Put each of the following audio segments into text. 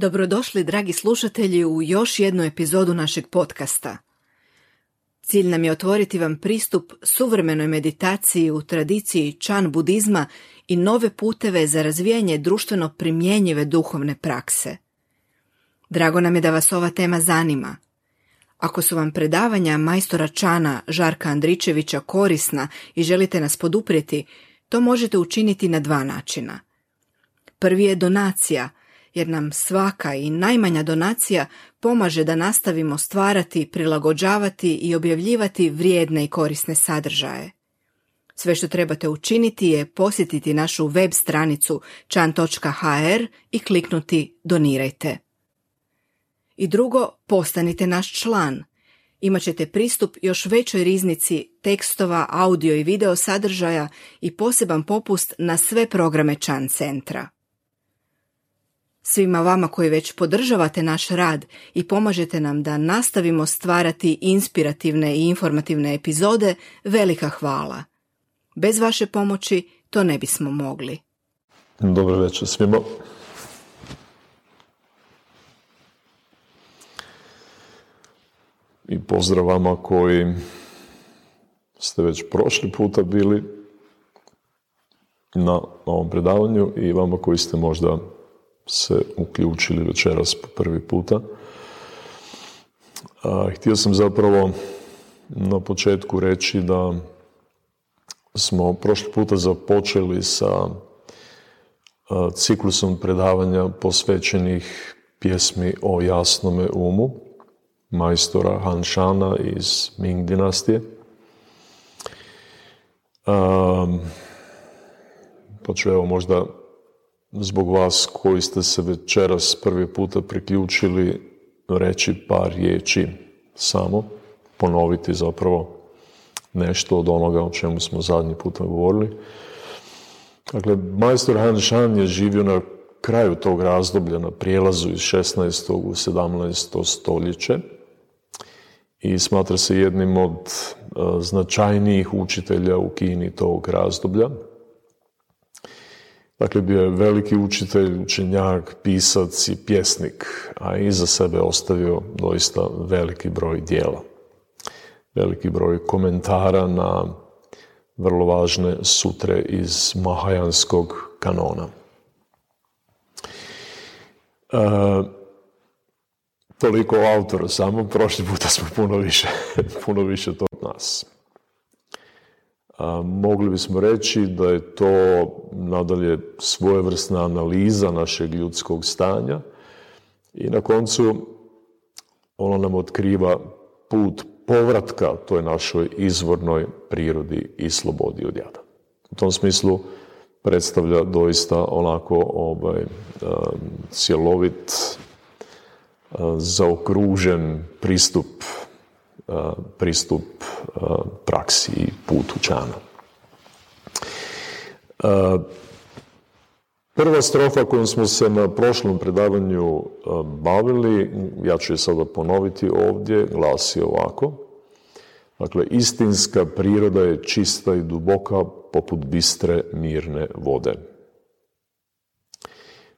Dobrodošli, dragi slušatelji, u još jednu epizodu našeg podcasta. Cilj nam je otvoriti vam pristup suvremenoj meditaciji u tradiciji čan budizma i nove puteve za razvijanje društveno primjenjive duhovne prakse. Drago nam je da vas ova tema zanima. Ako su vam predavanja majstora Čana Žarka Andričevića korisna i želite nas poduprijeti, to možete učiniti na dva načina. Prvi je donacija – jer nam svaka i najmanja donacija pomaže da nastavimo stvarati, prilagođavati i objavljivati vrijedne i korisne sadržaje. Sve što trebate učiniti je posjetiti našu web stranicu chan.hr i kliknuti Donirajte. I drugo, postanite naš član. Imaćete pristup još većoj riznici tekstova, audio i video sadržaja i poseban popust na sve programe Chan centra. Svima vama koji već podržavate naš rad i pomažete nam da nastavimo stvarati inspirativne i informativne epizode, velika hvala. Bez vaše pomoći to ne bismo mogli. Dobro večer svima. I pozdrav vama koji ste već prošli puta bili na ovom predavanju i vama koji ste možda se uključili večeras po prvi puta. htio sam zapravo na početku reći da smo prošli puta započeli sa ciklusom predavanja posvećenih pjesmi o jasnome umu majstora Han Shana iz Ming dinastije. pa ću evo možda zbog vas koji ste se večeras prvi puta priključili reći par riječi samo, ponoviti zapravo nešto od onoga o čemu smo zadnji puta govorili. Dakle, majstor Han Shan je živio na kraju tog razdoblja, na prijelazu iz 16. u 17. stoljeće i smatra se jednim od e, značajnijih učitelja u Kini tog razdoblja. Dakle, bio je veliki učitelj, učenjak, pisac i pjesnik, a iza sebe ostavio doista veliki broj dijela. Veliki broj komentara na vrlo važne sutre iz Mahajanskog kanona. E, toliko o autoru samo, prošli puta smo puno više, puno više to od nas mogli bismo reći da je to nadalje svojevrsna analiza našeg ljudskog stanja i na koncu ono nam otkriva put povratka toj našoj izvornoj prirodi i slobodi od jada. U tom smislu predstavlja doista onako ovaj, cjelovit, zaokružen pristup pristup praksi i put učana. Prva strofa kojom smo se na prošlom predavanju bavili, ja ću je sada ponoviti ovdje, glasi ovako. Dakle, istinska priroda je čista i duboka poput bistre mirne vode.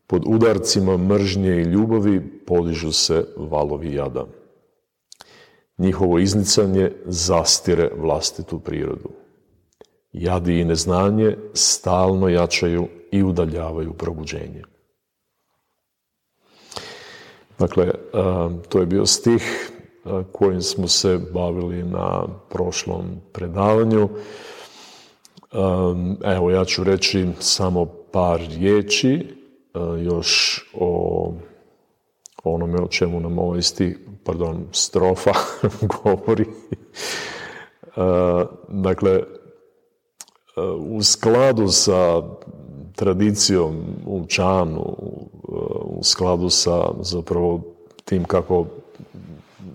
Pod udarcima mržnje i ljubavi podižu se valovi jada. Njihovo iznicanje zastire vlastitu prirodu. Jadi i neznanje stalno jačaju i udaljavaju probuđenje. Dakle, to je bio stih kojim smo se bavili na prošlom predavanju. Evo, ja ću reći samo par riječi još o onome o čemu nam ovaj stih, pardon, strofa govori. dakle, u skladu sa tradicijom u Čanu, u skladu sa zapravo tim kako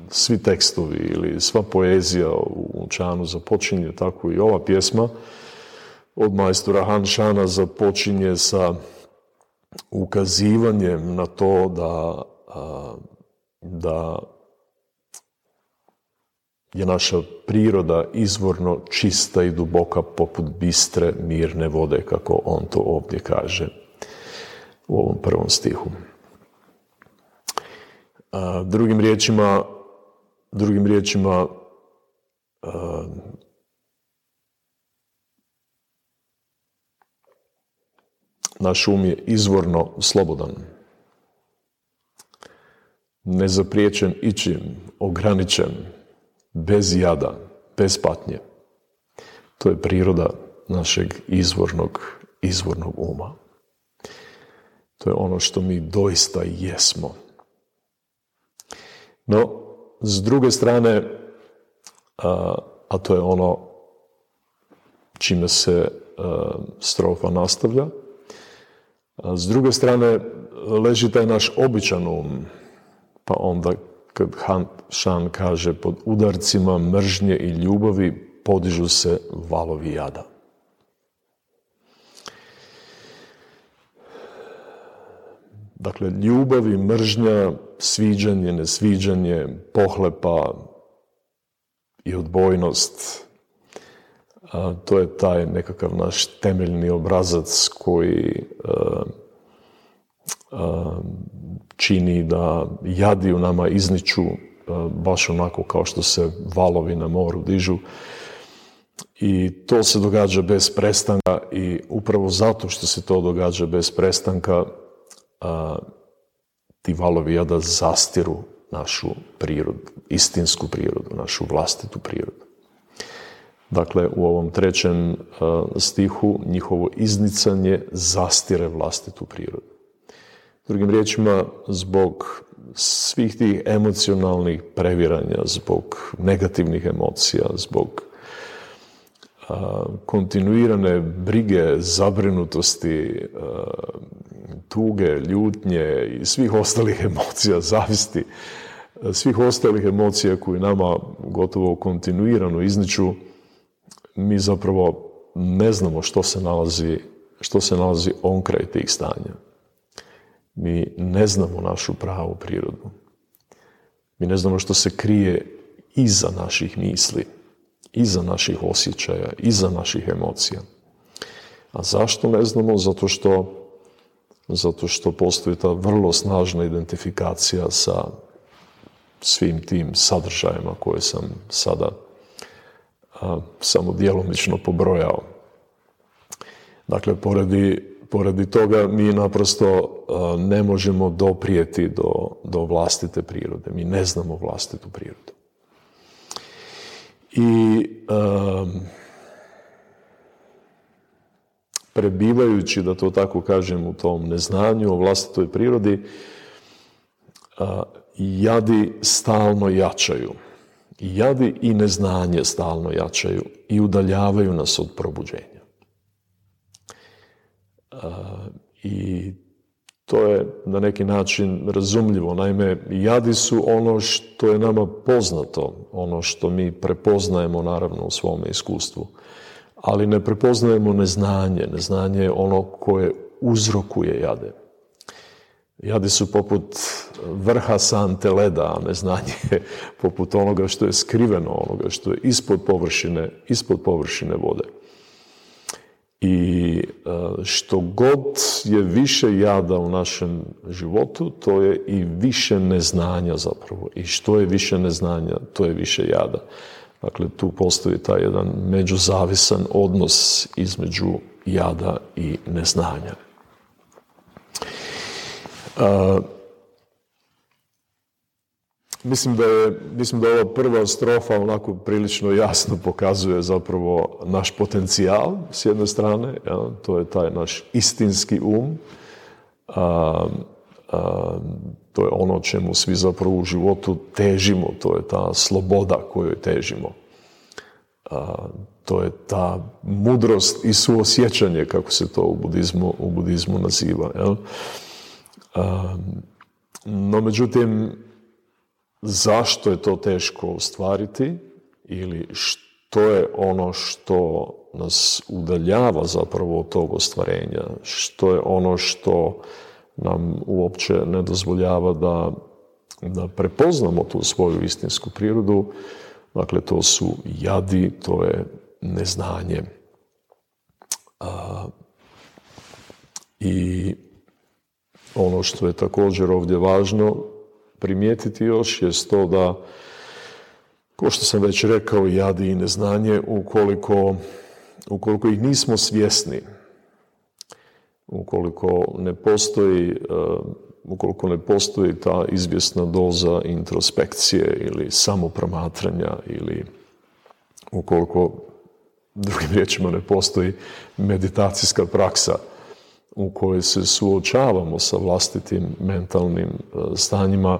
svi tekstovi ili sva poezija u Čanu započinje, tako i ova pjesma od majstora Han Šana započinje sa ukazivanjem na to da da je naša priroda izvorno čista i duboka poput bistre, mirne vode, kako on to ovdje kaže u ovom prvom stihu. drugim riječima, drugim riječima naš um je izvorno slobodan. Nezapriječen ičim, ograničen, bez jada, bez patnje. To je priroda našeg izvornog, izvornog uma. To je ono što mi doista jesmo. No, s druge strane, a, a to je ono čime se strofa nastavlja, a s druge strane leži taj naš običan um, pa onda kad Han Shan kaže pod udarcima mržnje i ljubavi podižu se valovi jada. Dakle, ljubav i mržnja, sviđanje, nesviđanje, pohlepa i odbojnost, to je taj nekakav naš temeljni obrazac koji čini da jadi u nama izniču baš onako kao što se valovi na moru dižu. I to se događa bez prestanka i upravo zato što se to događa bez prestanka a, ti valovi jada zastiru našu prirodu, istinsku prirodu, našu vlastitu prirodu. Dakle, u ovom trećem stihu njihovo iznicanje zastire vlastitu prirodu. Drugim riječima, zbog svih tih emocionalnih previranja, zbog negativnih emocija, zbog kontinuirane brige, zabrinutosti, tuge, ljutnje i svih ostalih emocija, zavisti, svih ostalih emocija koje nama gotovo kontinuirano izniču, mi zapravo ne znamo što se nalazi, što se nalazi onkraj tih stanja. Mi ne znamo našu pravu prirodu. Mi ne znamo što se krije iza naših misli, iza naših osjećaja, iza naših emocija. A zašto ne znamo? Zato što zato što postoji ta vrlo snažna identifikacija sa svim tim sadržajima koje sam sada a, samo djelomično pobrojao. Dakle, poredi, poredi toga mi naprosto ne možemo doprijeti do, do vlastite prirode. Mi ne znamo vlastitu prirodu. I prebivajući, da to tako kažem, u tom neznanju o vlastitoj prirodi, jadi stalno jačaju. Jadi i neznanje stalno jačaju i udaljavaju nas od probuđenja. I to je na neki način razumljivo. Naime, jadi su ono što je nama poznato, ono što mi prepoznajemo naravno u svome iskustvu ali ne prepoznajemo neznanje. Neznanje je ono koje uzrokuje jade. Jade su poput vrha sante leda, a neznanje je poput onoga što je skriveno, onoga što je ispod površine, ispod površine vode. I e, što god je više jada u našem životu, to je i više neznanja zapravo. I što je više neznanja, to je više jada. Dakle, tu postoji taj jedan međuzavisan odnos između jada i neznanja. Mislim, da je, mislim da ova prva strofa onako prilično jasno pokazuje zapravo naš potencijal s jedne strane, ja, to je taj naš istinski um, a, to je ono čemu svi zapravo u životu težimo, to je ta sloboda kojoj težimo. to je ta mudrost i suosjećanje, kako se to u budizmu, u budizmu naziva. Jel? no međutim, zašto je to teško ostvariti ili što je ono što nas udaljava zapravo od tog ostvarenja, što je ono što nam uopće ne dozvoljava da, da prepoznamo tu svoju istinsku prirodu. Dakle, to su jadi, to je neznanje. A, I ono što je također ovdje važno, primijetiti još je to da, kao što sam već rekao, jadi i neznanje, ukoliko, ukoliko ih nismo svjesni, ukoliko ne postoji ukoliko ne postoji ta izvjesna doza introspekcije ili samopromatranja ili ukoliko drugim riječima ne postoji meditacijska praksa u kojoj se suočavamo sa vlastitim mentalnim e, stanjima,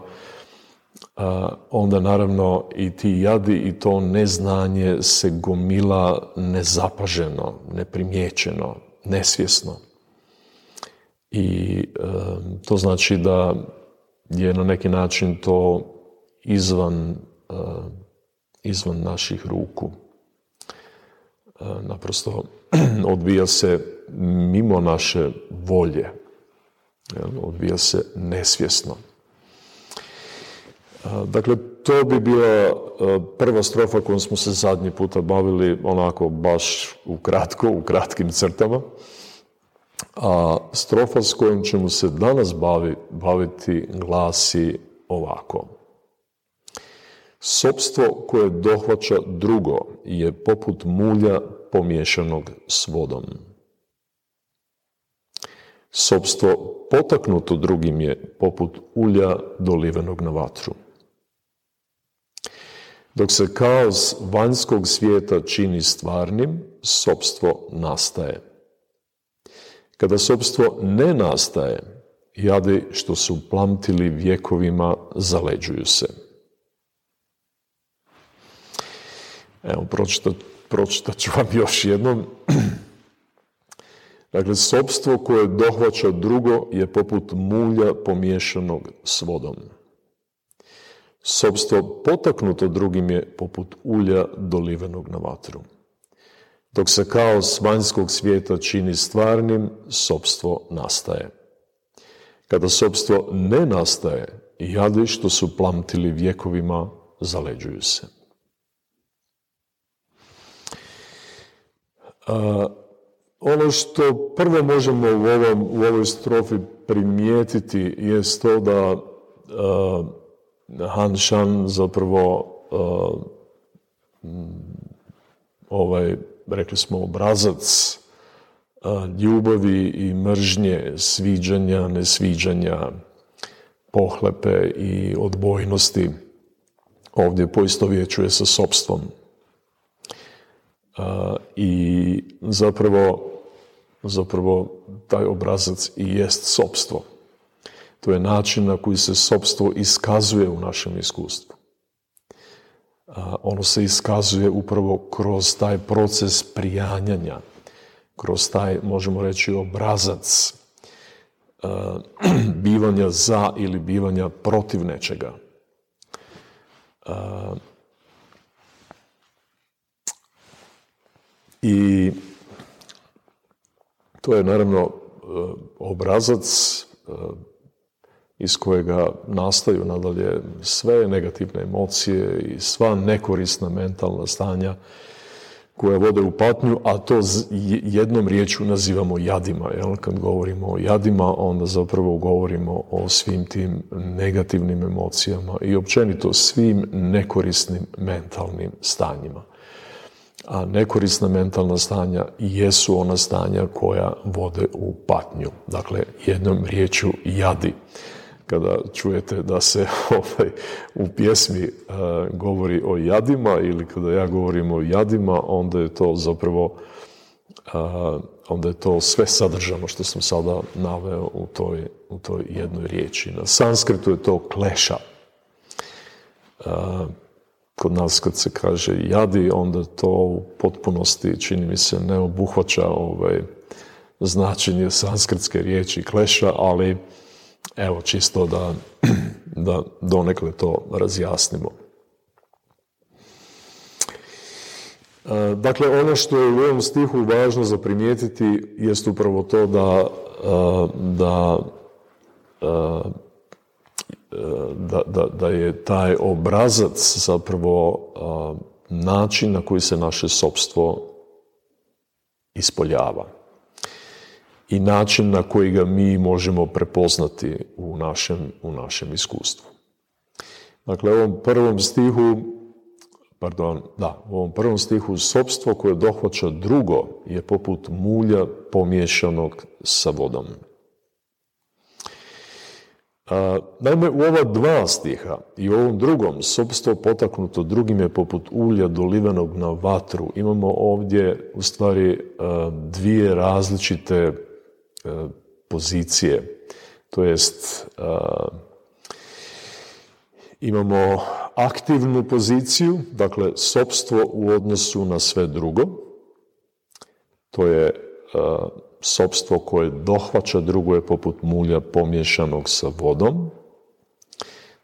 onda naravno i ti jadi i to neznanje se gomila nezapaženo, neprimjećeno, nesvjesno. I to znači da je na neki način to izvan, izvan naših ruku. Naprosto odvija se mimo naše volje. Odvija se nesvjesno. Dakle, to bi bila prva strofa kojom smo se zadnji puta bavili onako baš u kratko, u kratkim crtama. A strofa s kojom ćemo se danas baviti glasi ovako. Sopstvo koje dohvaća drugo je poput mulja pomješanog s vodom. Sopstvo potaknuto drugim je poput ulja dolivenog na vatru. Dok se kaos vanjskog svijeta čini stvarnim, sopstvo nastaje. Kada sobstvo ne nastaje, jadi što su plamtili vjekovima zaleđuju se. Evo, pročitat, pročitat ću vam još jednom. Dakle, sobstvo koje dohvaća drugo je poput mulja pomiješanog s vodom. Sobstvo potaknuto drugim je poput ulja dolivenog na vatru. Dok se kaos vanjskog svijeta čini stvarnim, sobstvo nastaje. Kada sobstvo ne nastaje, jadi što su plamtili vjekovima zaleđuju se. Ono što prvo možemo u, ovom, u ovoj strofi primijetiti je to da uh, Han Shan zapravo ovaj rekli smo, obrazac ljubavi i mržnje, sviđanja, nesviđanja, pohlepe i odbojnosti ovdje poistovjećuje sa sobstvom. I zapravo, zapravo taj obrazac i jest sobstvo. To je način na koji se sobstvo iskazuje u našem iskustvu ono se iskazuje upravo kroz taj proces prijanjanja, kroz taj, možemo reći, obrazac bivanja za ili bivanja protiv nečega. I to je naravno e, obrazac e, iz kojega nastaju nadalje sve negativne emocije i sva nekorisna mentalna stanja koja vode u patnju, a to jednom riječu nazivamo jadima. Jel? Kad govorimo o jadima, onda zapravo govorimo o svim tim negativnim emocijama i općenito svim nekorisnim mentalnim stanjima. A nekorisna mentalna stanja jesu ona stanja koja vode u patnju. Dakle, jednom riječu jadi kada čujete da se ovaj, u pjesmi uh, govori o jadima ili kada ja govorim o jadima, onda je to zapravo uh, onda je to sve sadržano što sam sada naveo u toj, u toj jednoj riječi. Na sanskritu je to kleša. Uh, kod nas kad se kaže jadi, onda to u potpunosti, čini mi se, ne obuhvaća ovaj, značenje sanskritske riječi kleša, ali Evo, čisto da, da donekle to razjasnimo. E, dakle, ono što je u ovom stihu važno za primijetiti jest upravo to da, e, da, e, da, da, da je taj obrazac zapravo način na koji se naše sobstvo ispoljava i način na koji ga mi možemo prepoznati u našem, u našem iskustvu. Dakle, u ovom prvom stihu, pardon, da, u ovom prvom stihu sobstvo koje dohvaća drugo je poput mulja pomiješanog sa vodom. Naime, u ova dva stiha i u ovom drugom, sobstvo potaknuto drugim je poput ulja dolivenog na vatru. Imamo ovdje u stvari dvije različite pozicije. To jest, imamo aktivnu poziciju, dakle, sobstvo u odnosu na sve drugo. To je sobstvo koje dohvaća drugo je poput mulja pomješanog sa vodom.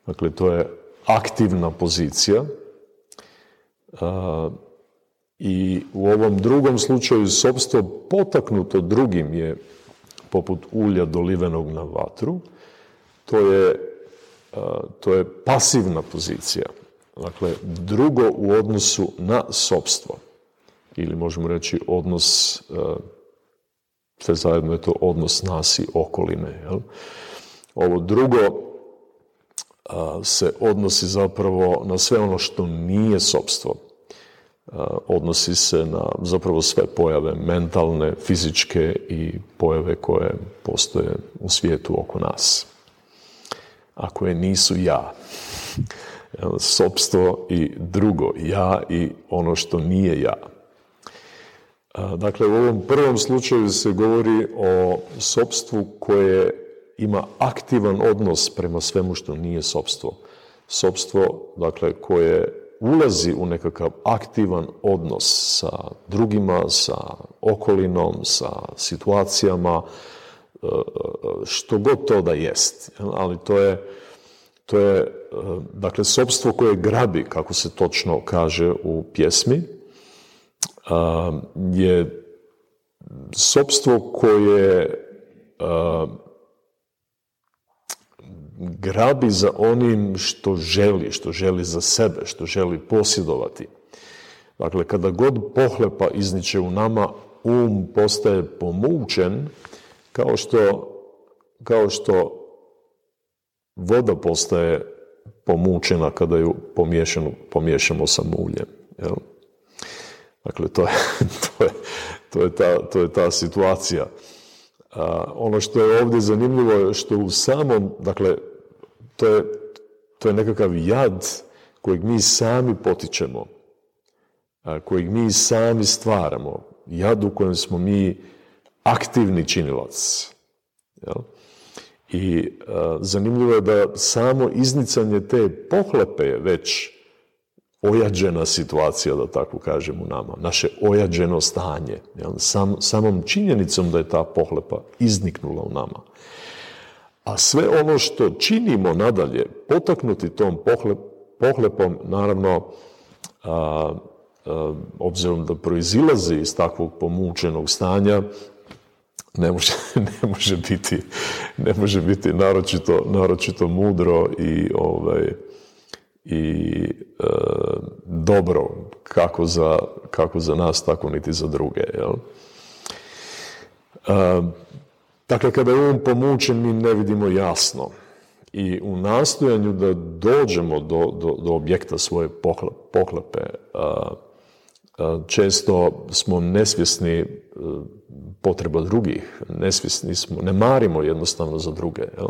Dakle, to je aktivna pozicija. I u ovom drugom slučaju sobstvo potaknuto drugim je poput ulja dolivenog na vatru. To je, to je pasivna pozicija. Dakle, drugo u odnosu na sobstvo. Ili možemo reći odnos sve zajedno je to odnos nas i okoline. Jel? Ovo drugo se odnosi zapravo na sve ono što nije sobstvo. odnosi se na zapravo sve pojave mentalne, fizičke i pojave koje postoje u svijetu oko nas. A koje nisu ja. Sobstvo i drugo, ja i ono što nije ja. Dakle, u ovom prvom slučaju se govori o sobstvu koje ima aktivan odnos prema svemu što nije sobstvo. Sobstvo, dakle, koje ulazi u nekakav aktivan odnos sa drugima, sa okolinom, sa situacijama, e, što god to da jest. Ali to je, to je e, dakle, sobstvo koje grabi, kako se točno kaže u pjesmi, je sobstvo koje grabi za onim što želi, što želi za sebe, što želi posjedovati. Dakle, kada god pohlepa izniče u nama, um postaje pomučen, kao što, kao što voda postaje pomučena kada ju pomiješamo sa muljem. Jel? Dakle, to je, to je, to je, ta, to je ta situacija. ono što je ovdje zanimljivo je što u samom, dakle, to je, to je nekakav jad kojeg mi sami potičemo, kojeg mi sami stvaramo, jad u kojem smo mi aktivni činilac. Jel? I zanimljivo je da samo iznicanje te pohlepe već ojađena situacija, da tako kažem u nama, naše ojađeno stanje, Sam, samom činjenicom da je ta pohlepa izniknula u nama. A sve ono što činimo nadalje, potaknuti tom pohlepom, naravno, obzirom da proizilazi iz takvog pomučenog stanja, ne može, ne može biti, ne može biti naročito, naročito mudro i ovaj, i e, dobro kako za, kako za nas, tako niti za druge. Jel? E, dakle, kada je um pomučen, mi ne vidimo jasno. I u nastojanju da dođemo do, do, do objekta svoje pohlepe, e, često smo nesvjesni potreba drugih, nesvjesni smo, ne marimo jednostavno za druge. Jel?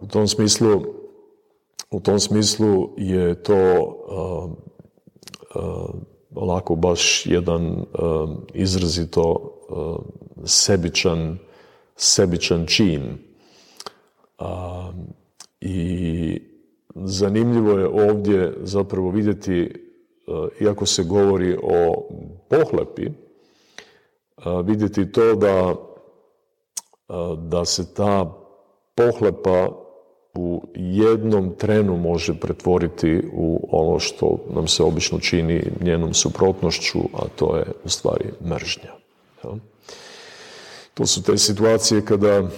U tom smislu u tom smislu je to lako baš jedan izrazito sebičan, sebičan čin. I zanimljivo je ovdje zapravo vidjeti, iako se govori o pohlepi, vidjeti to da, da se ta pohlepa u jednom trenu može pretvoriti u ono što nam se obično čini njenom suprotnošću, a to je u stvari mržnja. To su te situacije kada,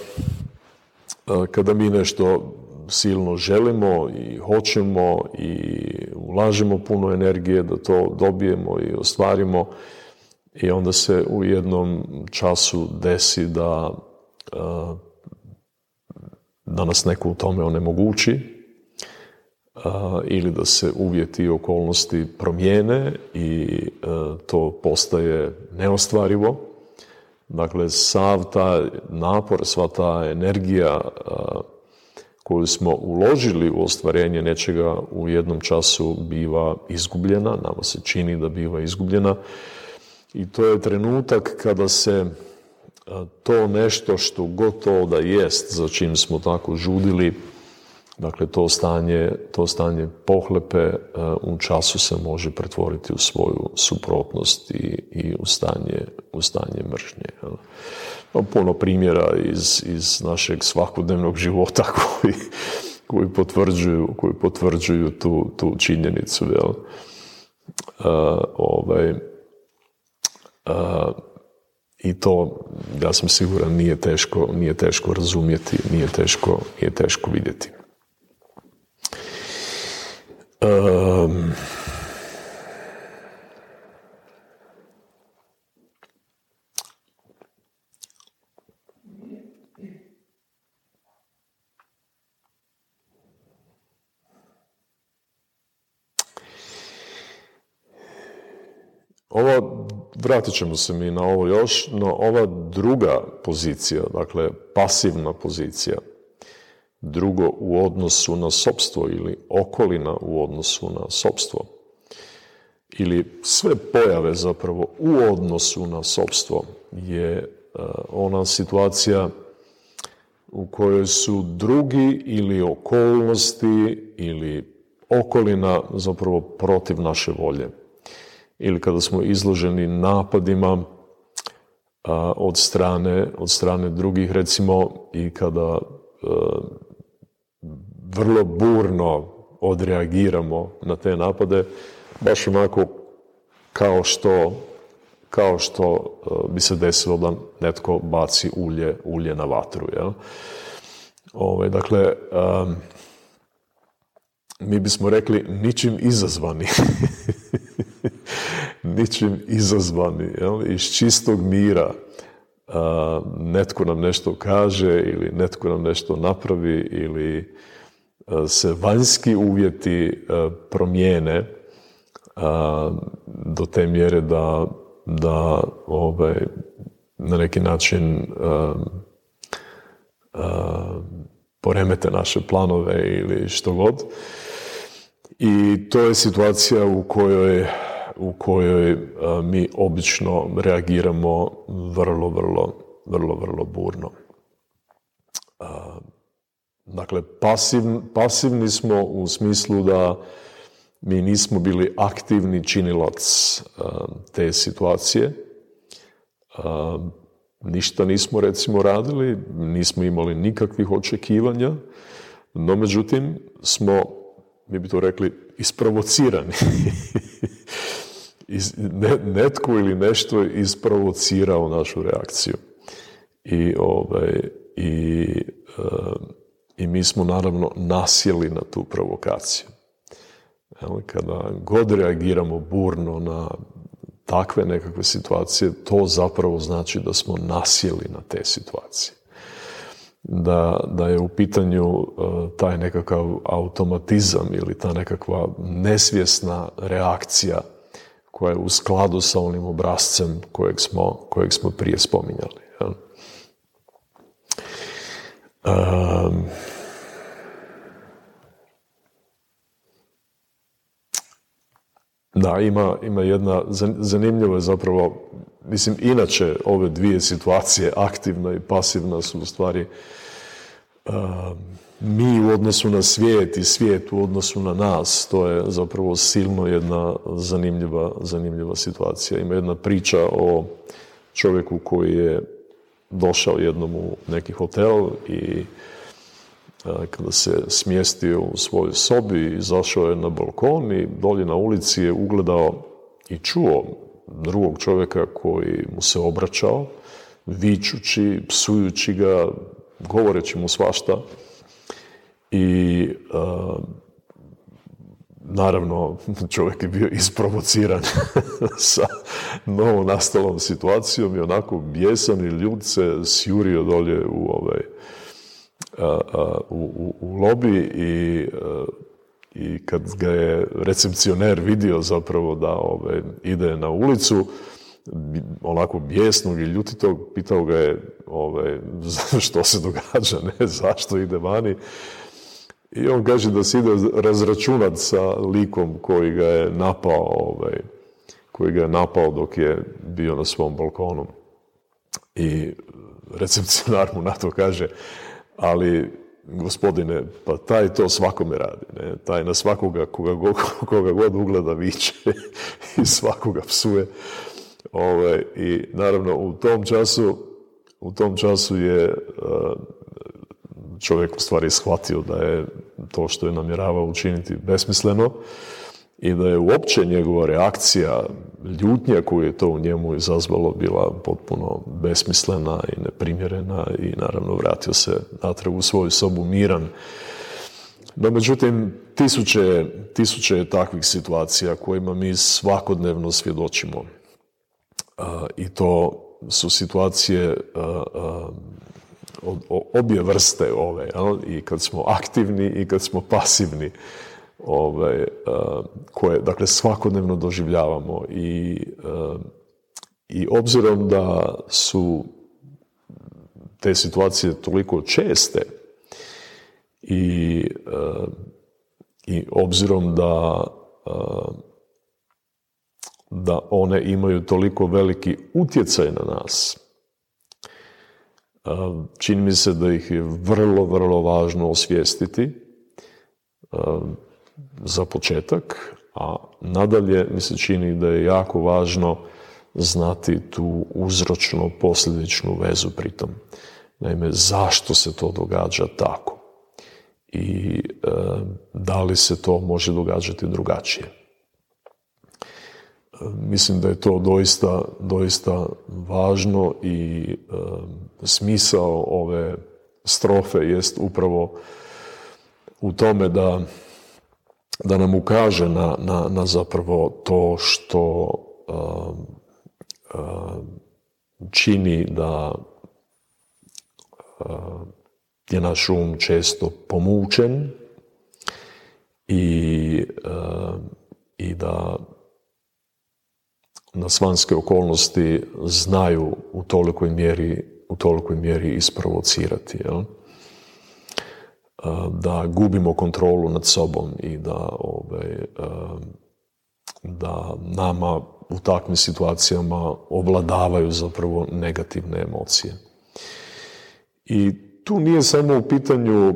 kada mi nešto silno želimo i hoćemo i ulažemo puno energije da to dobijemo i ostvarimo i onda se u jednom času desi da da nas neko u tome onemogući, ili da se uvjeti i okolnosti promijene i to postaje neostvarivo. Dakle, sav taj napor, sva ta energija koju smo uložili u ostvarenje nečega u jednom času biva izgubljena, nama se čini da biva izgubljena i to je trenutak kada se to nešto što gotovo da jest za čim smo tako žudili, dakle to stanje, to stanje pohlepe u času se može pretvoriti u svoju suprotnost i, i u, stanje, u stanje mržnje puno primjera iz, iz našeg svakodnevnog života koji, koji potvrđuju, koji potvrđuju tu, tu činjenicu. Jel? ovaj, I to, ja sam siguran, nije teško, nije teško razumjeti, nije teško, nije teško vidjeti. Um, Ovo, vratit ćemo se mi na ovo još, no ova druga pozicija, dakle pasivna pozicija, drugo u odnosu na sobstvo ili okolina u odnosu na sobstvo, ili sve pojave zapravo u odnosu na sobstvo je e, ona situacija u kojoj su drugi ili okolnosti ili okolina zapravo protiv naše volje ili kada smo izloženi napadima od strane, od strane drugih, recimo i kada vrlo burno odreagiramo na te napade, baš onako kao što, kao što bi se desilo da netko baci ulje, ulje na vatru. Ove, ovaj, dakle, mi bismo rekli ničim izazvani. ničim izazvani, jel? iz čistog mira netko nam nešto kaže ili netko nam nešto napravi ili se vanjski uvjeti promijene do te mjere da, da ovaj, na neki način poremete naše planove ili što god. I to je situacija u kojoj u kojoj mi obično reagiramo vrlo, vrlo, vrlo, vrlo burno. Dakle, pasivni smo u smislu da mi nismo bili aktivni činilac te situacije. Ništa nismo recimo radili, nismo imali nikakvih očekivanja, no međutim smo, mi bi to rekli, isprovocirani netko ili nešto je isprovocirao našu reakciju. I, ovaj, i, i mi smo naravno nasjeli na tu provokaciju. Kada god reagiramo burno na takve nekakve situacije, to zapravo znači da smo nasjeli na te situacije. Da, da je u pitanju eh, taj nekakav automatizam ili ta nekakva nesvjesna reakcija koja je u skladu sa onim obrazcem kojeg smo, kojeg smo prije spominjali. Ja. da, ima, ima jedna, zanimljivo je zapravo, mislim, inače ove dvije situacije, aktivna i pasivna, su u stvari mi u odnosu na svijet i svijet u odnosu na nas, to je zapravo silno jedna zanimljiva, zanimljiva situacija. Ima jedna priča o čovjeku koji je došao jednom u neki hotel i kada se smjestio u svojoj sobi, izašao je na balkon i dolje na ulici je ugledao i čuo drugog čovjeka koji mu se obraćao, vičući, psujući ga, govoreći mu svašta i naravno čovjek je bio isprovociran sa novo nastalom situacijom i onako bijesan i ljud se sjurio dolje u ovaj u, u, u lobi i, i kad ga je recepcioner vidio zapravo da ove, ide na ulicu, onako bijesnog i ljutitog, pitao ga je ove, što se događa, ne, zašto ide vani. I on kaže da se ide razračunat sa likom koji ga je napao, ovaj, koji ga je napao dok je bio na svom balkonu. I recepcionar mu na to kaže, ali gospodine, pa taj to svakome radi. Ne? Taj na svakoga koga koga god ugleda viće i svakoga psuje. Ovaj, I naravno u tom času u tom času je eh, čovjek u stvari shvatio da je to što je namjeravao učiniti besmisleno i da je uopće njegova reakcija, ljutnja koju je to u njemu izazvalo bila potpuno besmislena i neprimjerena i naravno vratio se natrag u svoju sobu miran. No, međutim, tisuće, tisuće takvih situacija kojima mi svakodnevno svjedočimo. I to su situacije obje vrste ove, i kad smo aktivni i kad smo pasivni, ove, koje dakle svakodnevno doživljavamo i, i obzirom da su te situacije toliko česte i, i obzirom da da one imaju toliko veliki utjecaj na nas, Čini mi se da ih je vrlo, vrlo važno osvijestiti za početak, a nadalje mi se čini da je jako važno znati tu uzročno posljedičnu vezu pritom. Naime, zašto se to događa tako? I da li se to može događati drugačije? Mislim da je to doista, doista važno i smisao ove strofe jest upravo u tome da, da nam ukaže na, na, na zapravo to što čini da je naš um često pomučen i, i da nas vanjske okolnosti znaju u tolikoj mjeri, u tolikoj mjeri isprovocirati. Jel? Da gubimo kontrolu nad sobom i da, ovaj, da nama u takvim situacijama ovladavaju zapravo negativne emocije. I tu nije samo u pitanju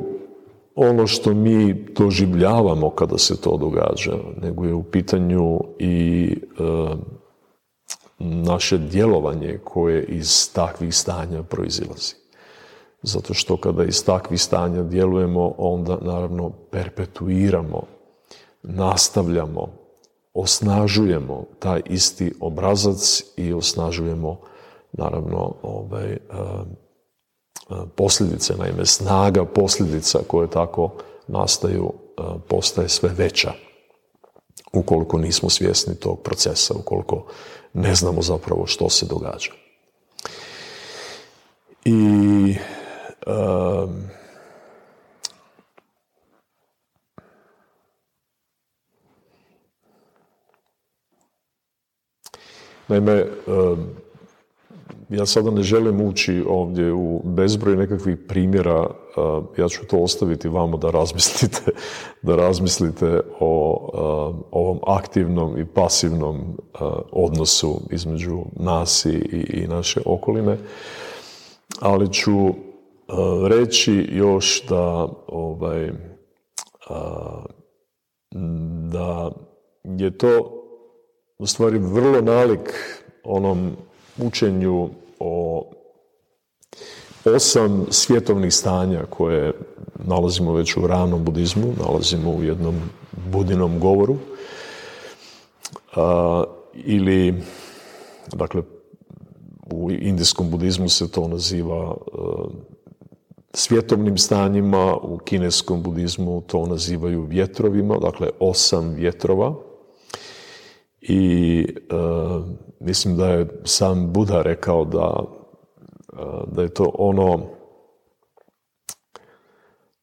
ono što mi doživljavamo kada se to događa, nego je u pitanju i naše djelovanje koje iz takvih stanja proizilazi. Zato što kada iz takvih stanja djelujemo, onda naravno perpetuiramo, nastavljamo, osnažujemo taj isti obrazac i osnažujemo naravno ovaj, eh, eh, posljedice, naime snaga posljedica koje tako nastaju eh, postaje sve veća ukoliko nismo svjesni tog procesa, ukoliko ne znamo zapravo što se događa. I um, naime, ja sada ne želim ući ovdje u bezbroj nekakvih primjera, ja ću to ostaviti vama da razmislite, da razmislite o ovom aktivnom i pasivnom odnosu između nas i, naše okoline. Ali ću reći još da ovaj, da je to u stvari vrlo nalik onom učenju o osam svjetovnih stanja koje nalazimo već u ranom budizmu, nalazimo u jednom budinom govoru. ili, dakle, u indijskom budizmu se to naziva svjetovnim stanjima, u kineskom budizmu to nazivaju vjetrovima, dakle osam vjetrova. I Mislim da je sam Buda rekao da, da je to ono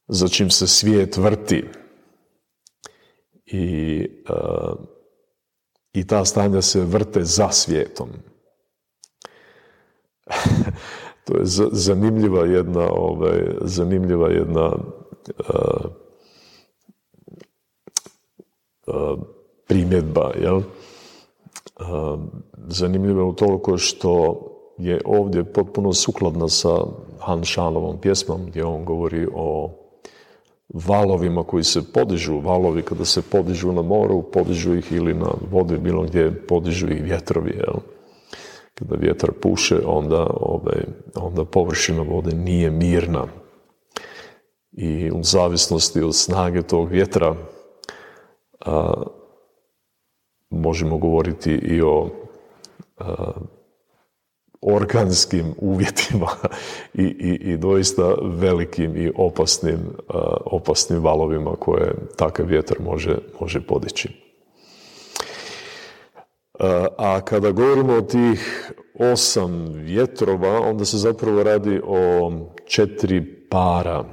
za čim se svijet vrti i, i ta stanja se vrte za svijetom. to je zanimljiva jedna, ovaj, zanimljiva jedna primjedba, jel? Zanimljiva u toliko što je ovdje potpuno sukladna sa Hanšanovom pjesmom gdje on govori o valovima koji se podižu, valovi kada se podižu na moru, podižu ih ili na vodi, bilo gdje podižu ih vjetrovi, jel? Kada vjetar puše, onda, ovaj, onda površina vode nije mirna. I u zavisnosti od snage tog vjetra a, možemo govoriti i o organskim uvjetima i, i, i doista velikim i opasnim, opasnim valovima koje takav vjetar može, može podići. A kada govorimo o tih osam vjetrova, onda se zapravo radi o četiri para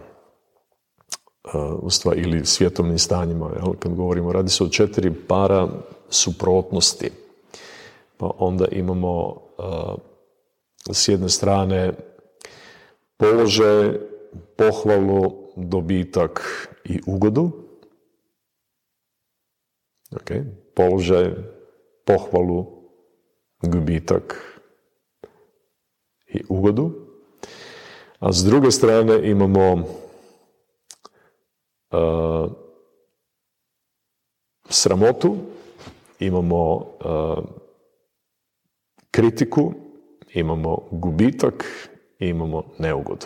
ustva, ili svjetovnim stanjima. Kad govorimo, radi se o četiri para suprotnosti. Pa onda imamo s jedne strane položaj, pohvalu, dobitak i ugodu. Okay. Položaj, pohvalu, gubitak i ugodu. A s druge strane imamo uh, sramotu, imamo uh, kritiku imamo gubitak i imamo neugodu.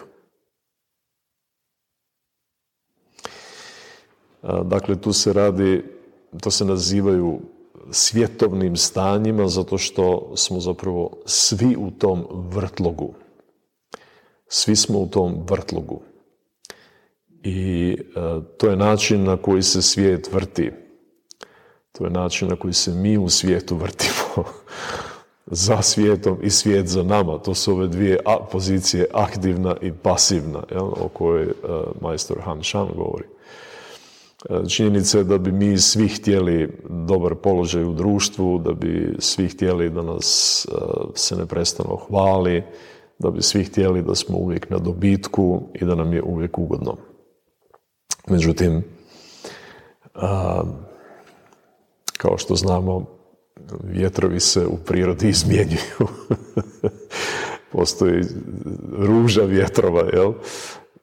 Dakle, tu se radi, to se nazivaju svjetovnim stanjima zato što smo zapravo svi u tom vrtlogu. Svi smo u tom vrtlogu. I to je način na koji se svijet vrti. To je način na koji se mi u svijetu vrtimo za svijetom i svijet za nama. To su ove dvije pozicije, aktivna i pasivna, jel, o kojoj uh, majstor Han Shan govori. Uh, činjenica je da bi mi svi htjeli dobar položaj u društvu, da bi svi htjeli da nas uh, se neprestano hvali, da bi svi htjeli da smo uvijek na dobitku i da nam je uvijek ugodno. Međutim, kao što znamo, vjetrovi se u prirodi izmjenjuju. Postoji ruža vjetrova, jel?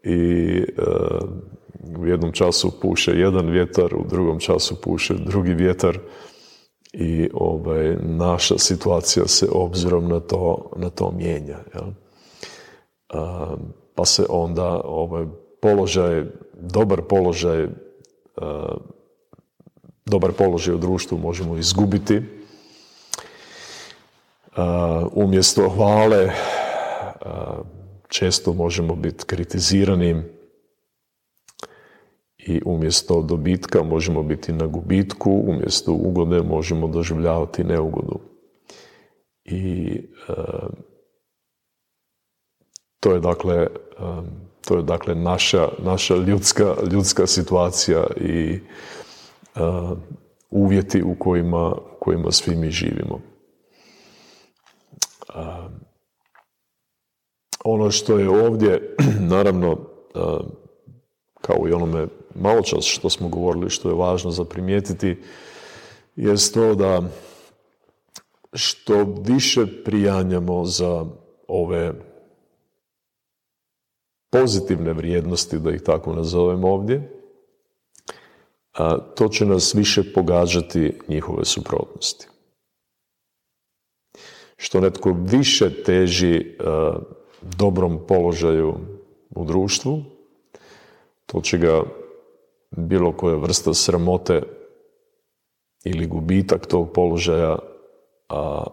I e, u jednom času puše jedan vjetar, u drugom času puše drugi vjetar i ovaj, naša situacija se obzirom na to, na to mijenja. Jel? pa se onda ovaj, položaj, dobar položaj dobar položaj u društvu možemo izgubiti umjesto hvale često možemo biti kritizirani i umjesto dobitka možemo biti na gubitku, umjesto ugode možemo doživljavati neugodu. I to je dakle, to je dakle naša, naša ljudska, ljudska situacija i uvjeti u kojima, kojima svi mi živimo. Ono što je ovdje, naravno, kao i onome malo čas što smo govorili, što je važno za primijetiti, je to da što više prijanjamo za ove pozitivne vrijednosti, da ih tako nazovemo ovdje, to će nas više pogađati njihove suprotnosti što netko više teži e, dobrom položaju u društvu, to će ga bilo koja vrsta sramote ili gubitak tog položaja a,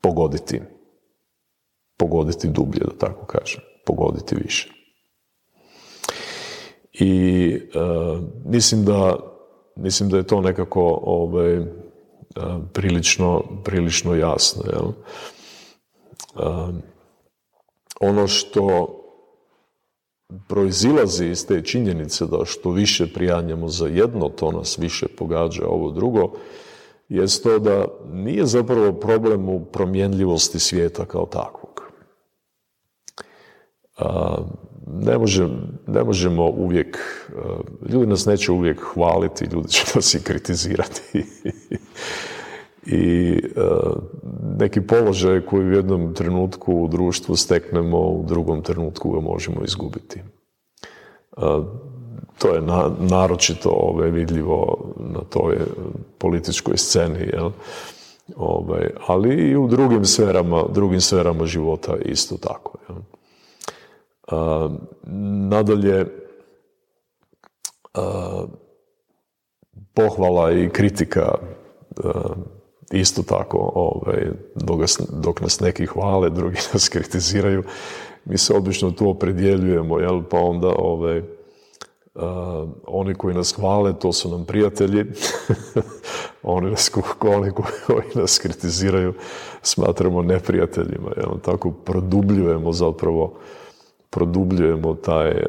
pogoditi. Pogoditi dublje, da tako kažem. Pogoditi više. I e, mislim da mislim da je to nekako ovaj, prilično, prilično jasno. Jel? Ono što proizilazi iz te činjenice da što više prijanjamo za jedno, to nas više pogađa ovo drugo, jest to da nije zapravo problem u promjenljivosti svijeta kao takvog. Ne, ne možemo uvijek, ljudi nas neće uvijek hvaliti, ljudi će nas i kritizirati. I neki položaj koji u jednom trenutku u društvu steknemo, u drugom trenutku ga možemo izgubiti. To je naročito ove, vidljivo na toj političkoj sceni, jel? Ovaj, ali i u drugim sferama, drugim sferama života isto tako. Jel? Nadalje, pohvala i kritika isto tako, ovaj, dok, dok nas neki hvale, drugi nas kritiziraju, mi se obično tu opredjeljujemo, jel, pa onda ovaj, oni koji nas hvale, to su nam prijatelji, oni, nas, oni koji nas kritiziraju smatramo neprijateljima, jel, tako produbljujemo zapravo, produbljujemo taj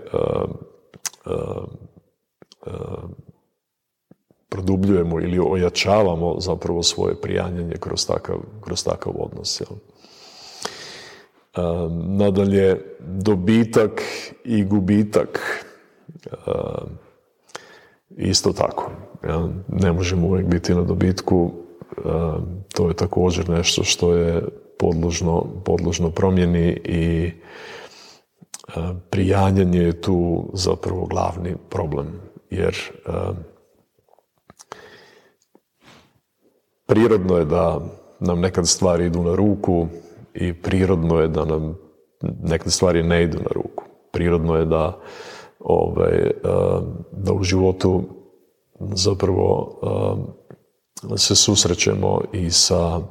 produbljujemo ili ojačavamo zapravo svoje prijanjanje kroz takav, kroz takav odnos. Jel? Nadalje, dobitak i gubitak isto tako. Ne možemo uvijek biti na dobitku, to je također nešto što je podložno, podložno promjeni i prijanjanje je tu zapravo glavni problem, jer prirodno je da nam nekad stvari idu na ruku i prirodno je da nam nekad stvari ne idu na ruku. Prirodno je da, ovaj, eh, da u životu zapravo eh, se susrećemo i sa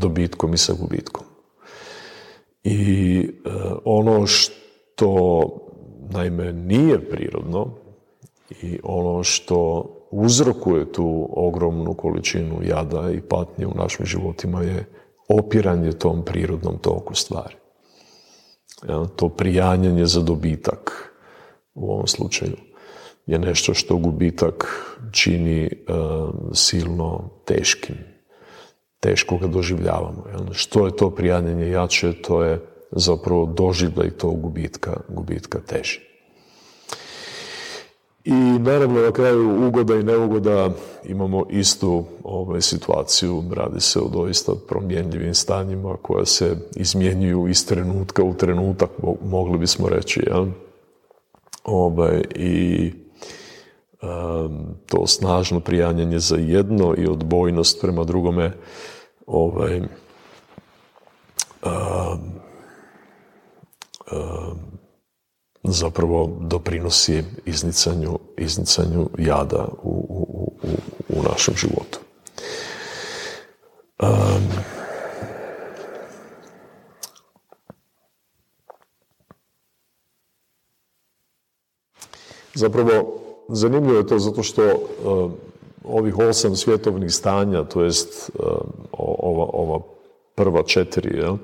dobitkom i sa gubitkom. I ono što naime nije prirodno i ono što uzrokuje tu ogromnu količinu jada i patnje u našim životima je opiranje tom prirodnom toku stvari. to prijanjanje za dobitak u ovom slučaju je nešto što gubitak čini e, silno teškim. Teško ga doživljavamo. Što je to prijanjanje jače, to je zapravo doživljaj tog gubitka, gubitka teži. I naravno na kraju ugoda i neugoda imamo istu ovaj, situaciju, radi se o doista promjenljivim stanjima koja se izmjenjuju iz trenutka u trenutak, mogli bismo reći. Ja? Ovaj, I to snažno prijanjanje za jedno i odbojnost prema drugome ovaj, zapravo doprinosi iznicanju, iznicanju jada u, u, u, u našem životu. Um, zapravo, zanimljivo je to zato što uh, ovih osam svjetovnih stanja, to jest uh, ova, ova prva četiri, jel,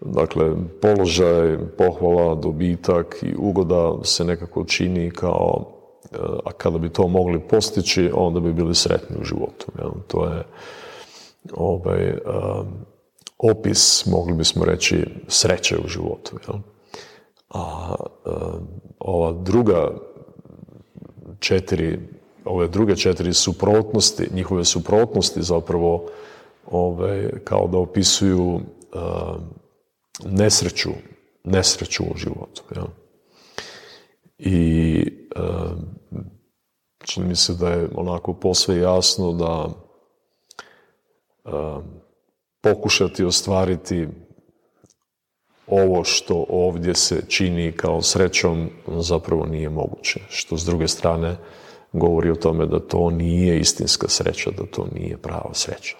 Dakle, položaj, pohvala, dobitak i ugoda se nekako čini kao, e, a kada bi to mogli postići, onda bi bili sretni u životu. Jel? To je ovaj, e, opis, mogli bismo reći, sreće u životu. Jel? A e, ova druga četiri, ove druge četiri suprotnosti, njihove suprotnosti zapravo ovaj, kao da opisuju nesreću, nesreću u životu. Ja. I e, čini mi se da je onako posve jasno da e, pokušati ostvariti ovo što ovdje se čini kao srećom zapravo nije moguće. Što s druge strane govori o tome da to nije istinska sreća, da to nije prava sreća.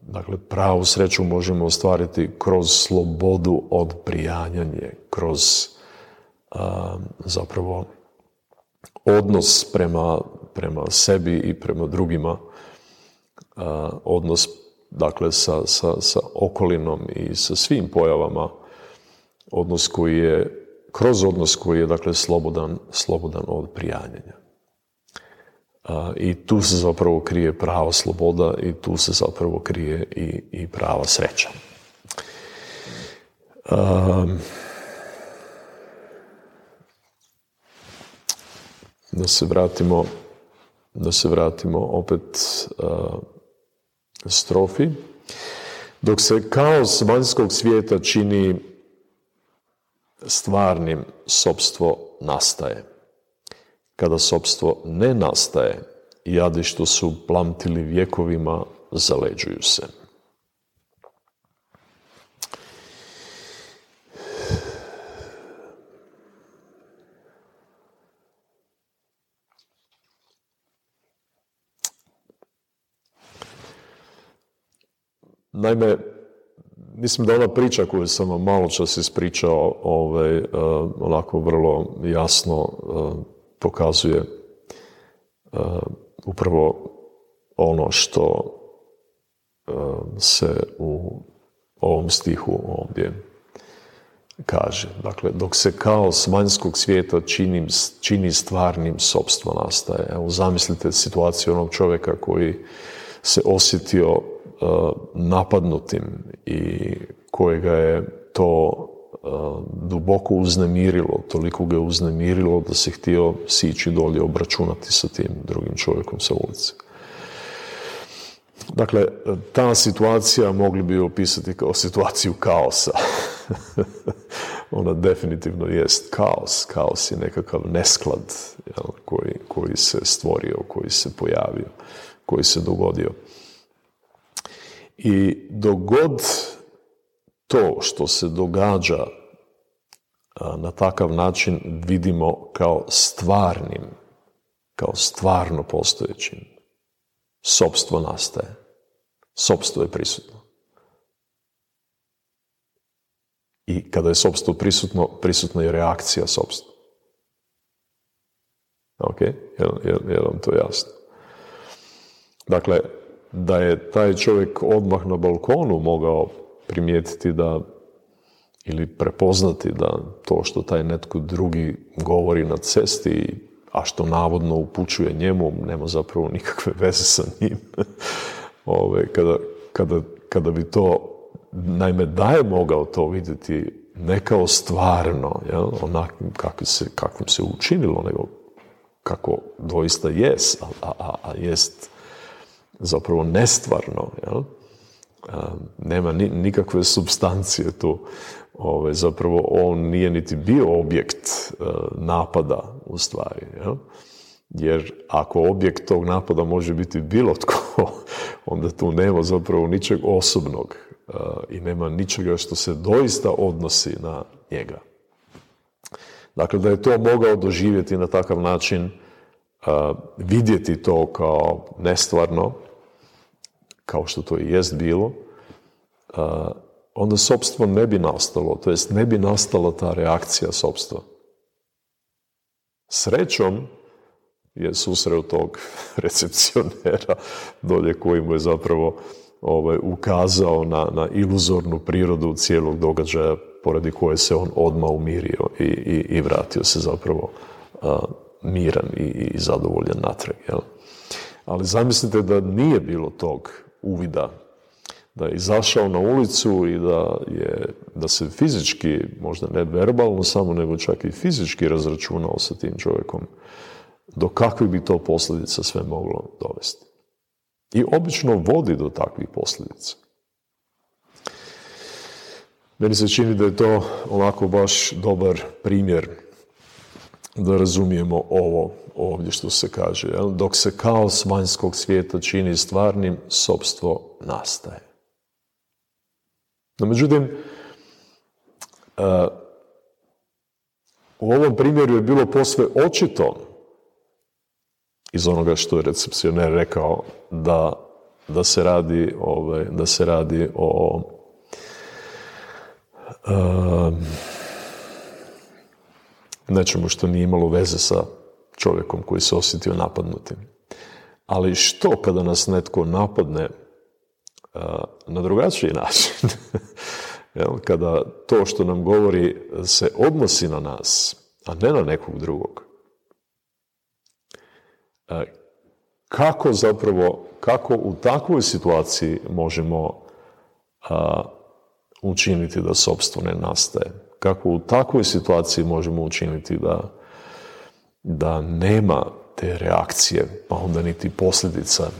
Dakle, pravu sreću možemo ostvariti kroz slobodu od prijanjanje, kroz zapravo odnos prema, prema sebi i prema drugima, odnos dakle sa, sa, sa okolinom i sa svim pojavama odnos koji je, kroz odnos koji je dakle slobodan, slobodan od prijanjenja. I tu se zapravo krije prava sloboda i tu se zapravo krije i, i prava sreća. da se vratimo da se vratimo opet strofi. Dok se kaos vanjskog svijeta čini stvarnim, sobstvo nastaje. Kada sobstvo ne nastaje, jadi što su plamtili vjekovima, zaleđuju se. Naime, mislim da ona priča koju sam vam malo čas ispričao, ovaj, uh, onako vrlo jasno uh, pokazuje uh, upravo ono što se u ovom stihu ovdje kaže. Dakle, dok se kaos vanjskog svijeta čini, čini stvarnim, sobstvo nastaje. Evo, zamislite situaciju onog čovjeka koji se osjetio napadnutim i kojega je to e, duboko uznemirilo, toliko ga je uznemirilo da se htio sići dolje obračunati sa tim drugim čovjekom sa ulice. Dakle, ta situacija mogli bi opisati kao situaciju kaosa. Ona definitivno jest kaos. Kaos je nekakav nesklad koji, koji se stvorio, koji se pojavio, koji se dogodio. I dogod to što se događa na takav način vidimo kao stvarnim, kao stvarno postojećim, sobstvo nastaje. Sobstvo je prisutno. I kada je sobstvo prisutno, prisutna je reakcija sobstva. Ok? Je, je, je vam to jasno? Dakle, da je taj čovjek odmah na balkonu mogao primijetiti da ili prepoznati da to što taj netko drugi govori na cesti, a što navodno upućuje njemu, nema zapravo nikakve veze sa njim. Ove, kada, kada, kada bi to, naime da je mogao to vidjeti ne kao stvarno, jel, onakvim kakvim se, kakvim se učinilo, nego kako doista jest, a, a, a jest zapravo nestvarno, jel? nema nikakve substancije tu. Ove, zapravo on nije niti bio objekt e, napada u stvari. Jel? Jer ako objekt tog napada može biti bilo tko, onda tu nema zapravo ničeg osobnog e, i nema ničega što se doista odnosi na njega. Dakle, da je to mogao doživjeti na takav način, vidjeti to kao nestvarno, kao što to i jest bilo, onda sobstvo ne bi nastalo, to jest ne bi nastala ta reakcija sobstva. Srećom je susreo tog recepcionera dolje koji mu je zapravo ovaj, ukazao na, na iluzornu prirodu cijelog događaja poradi koje se on odmah umirio i, i, i vratio se zapravo miran i, zadovoljan natrag. Jel? Ali zamislite da nije bilo tog uvida da je izašao na ulicu i da, je, da se fizički, možda ne verbalno samo, nego čak i fizički razračunao sa tim čovjekom, do kakvih bi to posljedica sve moglo dovesti. I obično vodi do takvih posljedica. Meni se čini da je to onako baš dobar primjer da razumijemo ovo ovdje što se kaže. Jel? Dok se kaos vanjskog svijeta čini stvarnim, sobstvo nastaje. No, međutim, uh, u ovom primjeru je bilo posve očito iz onoga što je recepcioner rekao da, da se radi ovaj, da se radi o uh, nečemu što nije imalo veze sa čovjekom koji se osjetio napadnutim. Ali što kada nas netko napadne na drugačiji način? Kada to što nam govori se odnosi na nas, a ne na nekog drugog. E, kako zapravo, kako u takvoj situaciji možemo učiniti da sobstvo ne nastaje? Kako u takvoj situaciji možemo učiniti da, da nema te reakcije, pa onda niti posljedica,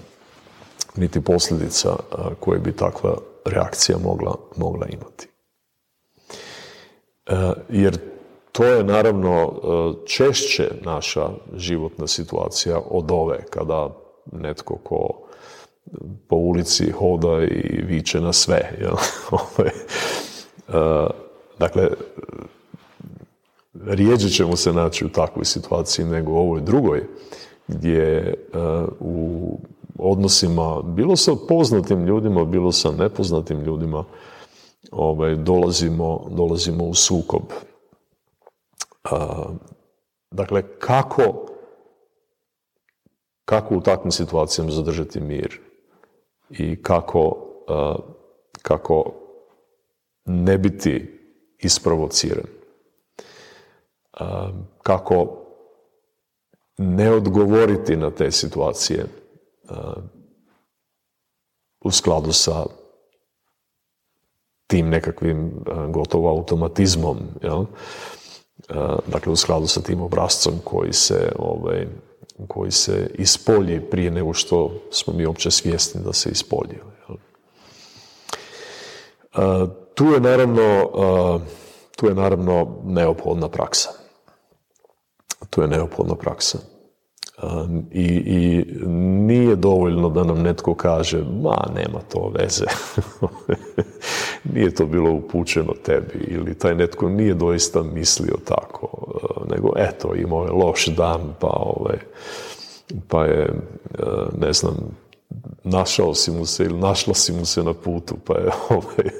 niti posljedica koje bi takva reakcija mogla, mogla imati. E, jer to je naravno e, češće naša životna situacija od ove, kada netko ko po ulici hoda i viče na sve. Ovaj, e, dakle, rijeđe ćemo se naći u takvoj situaciji nego u ovoj drugoj, gdje u odnosima, bilo sa poznatim ljudima, bilo sa nepoznatim ljudima, ovaj, dolazimo, dolazimo u sukob. dakle, kako, kako u takvim situacijama zadržati mir i kako, kako ne biti isprovociran. Kako ne odgovoriti na te situacije u skladu sa tim nekakvim gotovo automatizmom, jel? dakle u skladu sa tim obrazcom koji se, ovaj, koji se ispolji prije nego što smo mi uopće svjesni da se ispolji. Tu je naravno, tu je naravno neophodna praksa. Tu je neophodna praksa. I, I nije dovoljno da nam netko kaže, ma nema to veze, nije to bilo upućeno tebi ili taj netko nije doista mislio tako, nego eto imao je loš dan pa, ovaj, pa je, ne znam, našao si mu se ili našla si mu se na putu pa je, ovaj,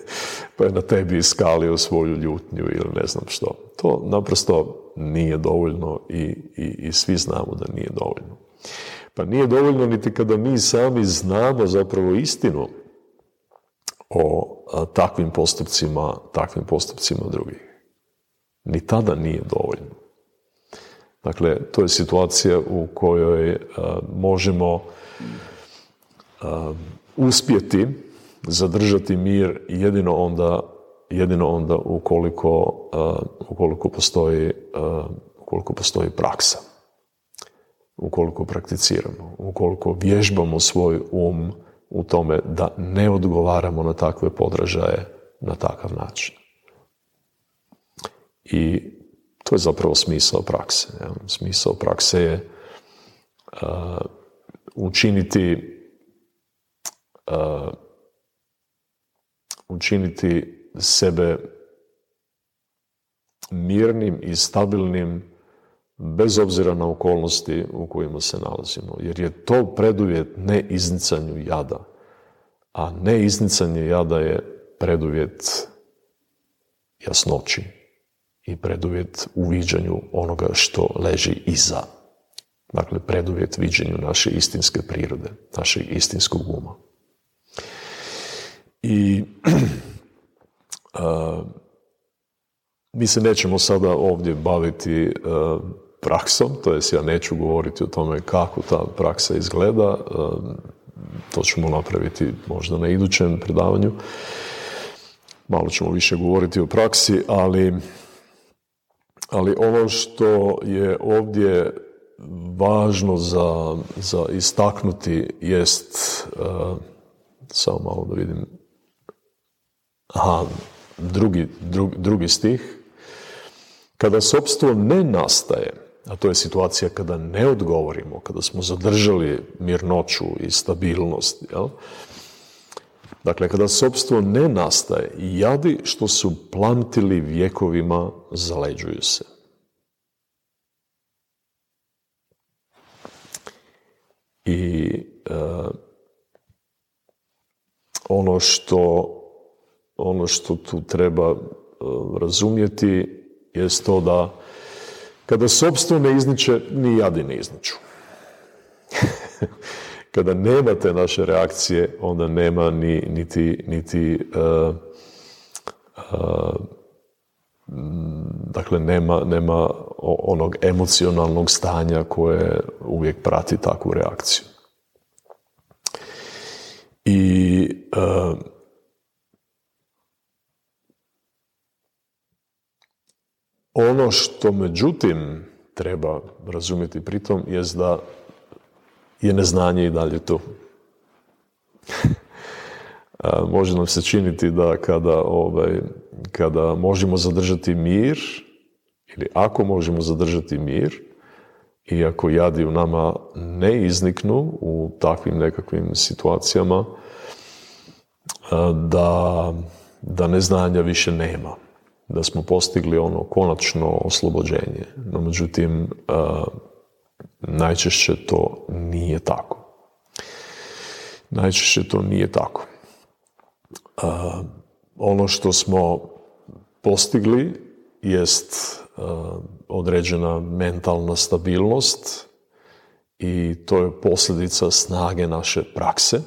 pa je na tebi iskalio svoju ljutnju ili ne znam što. To naprosto nije dovoljno i, i, i svi znamo da nije dovoljno. Pa nije dovoljno niti kada mi sami znamo zapravo istinu o takvim postupcima, takvim postupcima drugih. Ni tada nije dovoljno. Dakle, to je situacija u kojoj možemo uspjeti zadržati mir jedino onda, jedino onda ukoliko, ukoliko, postoji, ukoliko postoji praksa. Ukoliko prakticiramo, ukoliko vježbamo svoj um u tome da ne odgovaramo na takve podražaje na takav način. I to je zapravo smisao prakse. Smisao prakse je učiniti učiniti sebe mirnim i stabilnim bez obzira na okolnosti u kojima se nalazimo. Jer je to preduvjet ne iznicanju jada. A ne iznicanje jada je preduvjet jasnoći i preduvjet u viđanju onoga što leži iza. Dakle, preduvjet viđenju naše istinske prirode, našeg istinskog uma. I mi se nećemo sada ovdje baviti praksom, to jest ja neću govoriti o tome kako ta praksa izgleda, to ćemo napraviti možda na idućem predavanju. Malo ćemo više govoriti o praksi, ali, ali ono što je ovdje važno za, za istaknuti jest, samo malo da vidim, aha, drugi, drugi stih, kada sobstvo ne nastaje, a to je situacija kada ne odgovorimo, kada smo zadržali mirnoću i stabilnost, jel? Dakle, kada sobstvo ne nastaje, jadi što su plantili vjekovima zaleđuju se. I e, ono što ono što tu treba e, razumjeti je to da kada sobstvo ne izniče, ni jadi ne izniču. Kada nema te naše reakcije, onda nema ni, niti, niti uh, uh, dakle nema, nema onog emocionalnog stanja koje uvijek prati takvu reakciju. I ono što međutim treba razumjeti pritom je da je neznanje i dalje tu. Može nam se činiti da kada, ovaj, kada možemo zadržati mir, ili ako možemo zadržati mir, i ako jadi u nama ne izniknu u takvim nekakvim situacijama, da, da neznanja više nema. Da smo postigli ono konačno oslobođenje. No, međutim, najčešće to nije tako. Najčešće to nije tako. Ono što smo postigli jest određena mentalna stabilnost i to je posljedica snage naše prakse.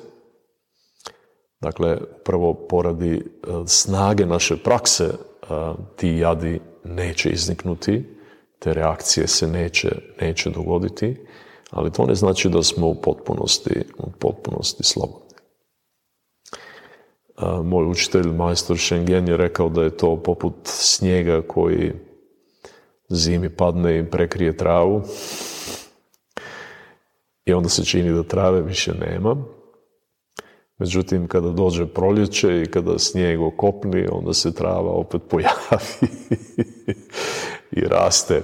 Dakle, prvo poradi snage naše prakse ti jadi neće izniknuti, te reakcije se neće, neće dogoditi, ali to ne znači da smo u potpunosti, u potpunosti slobodni. Moj učitelj, majstor Schengen, je rekao da je to poput snijega koji zimi padne i prekrije travu i onda se čini da trave više nema. Međutim, kada dođe proljeće i kada snijeg okopni, onda se trava opet pojavi i raste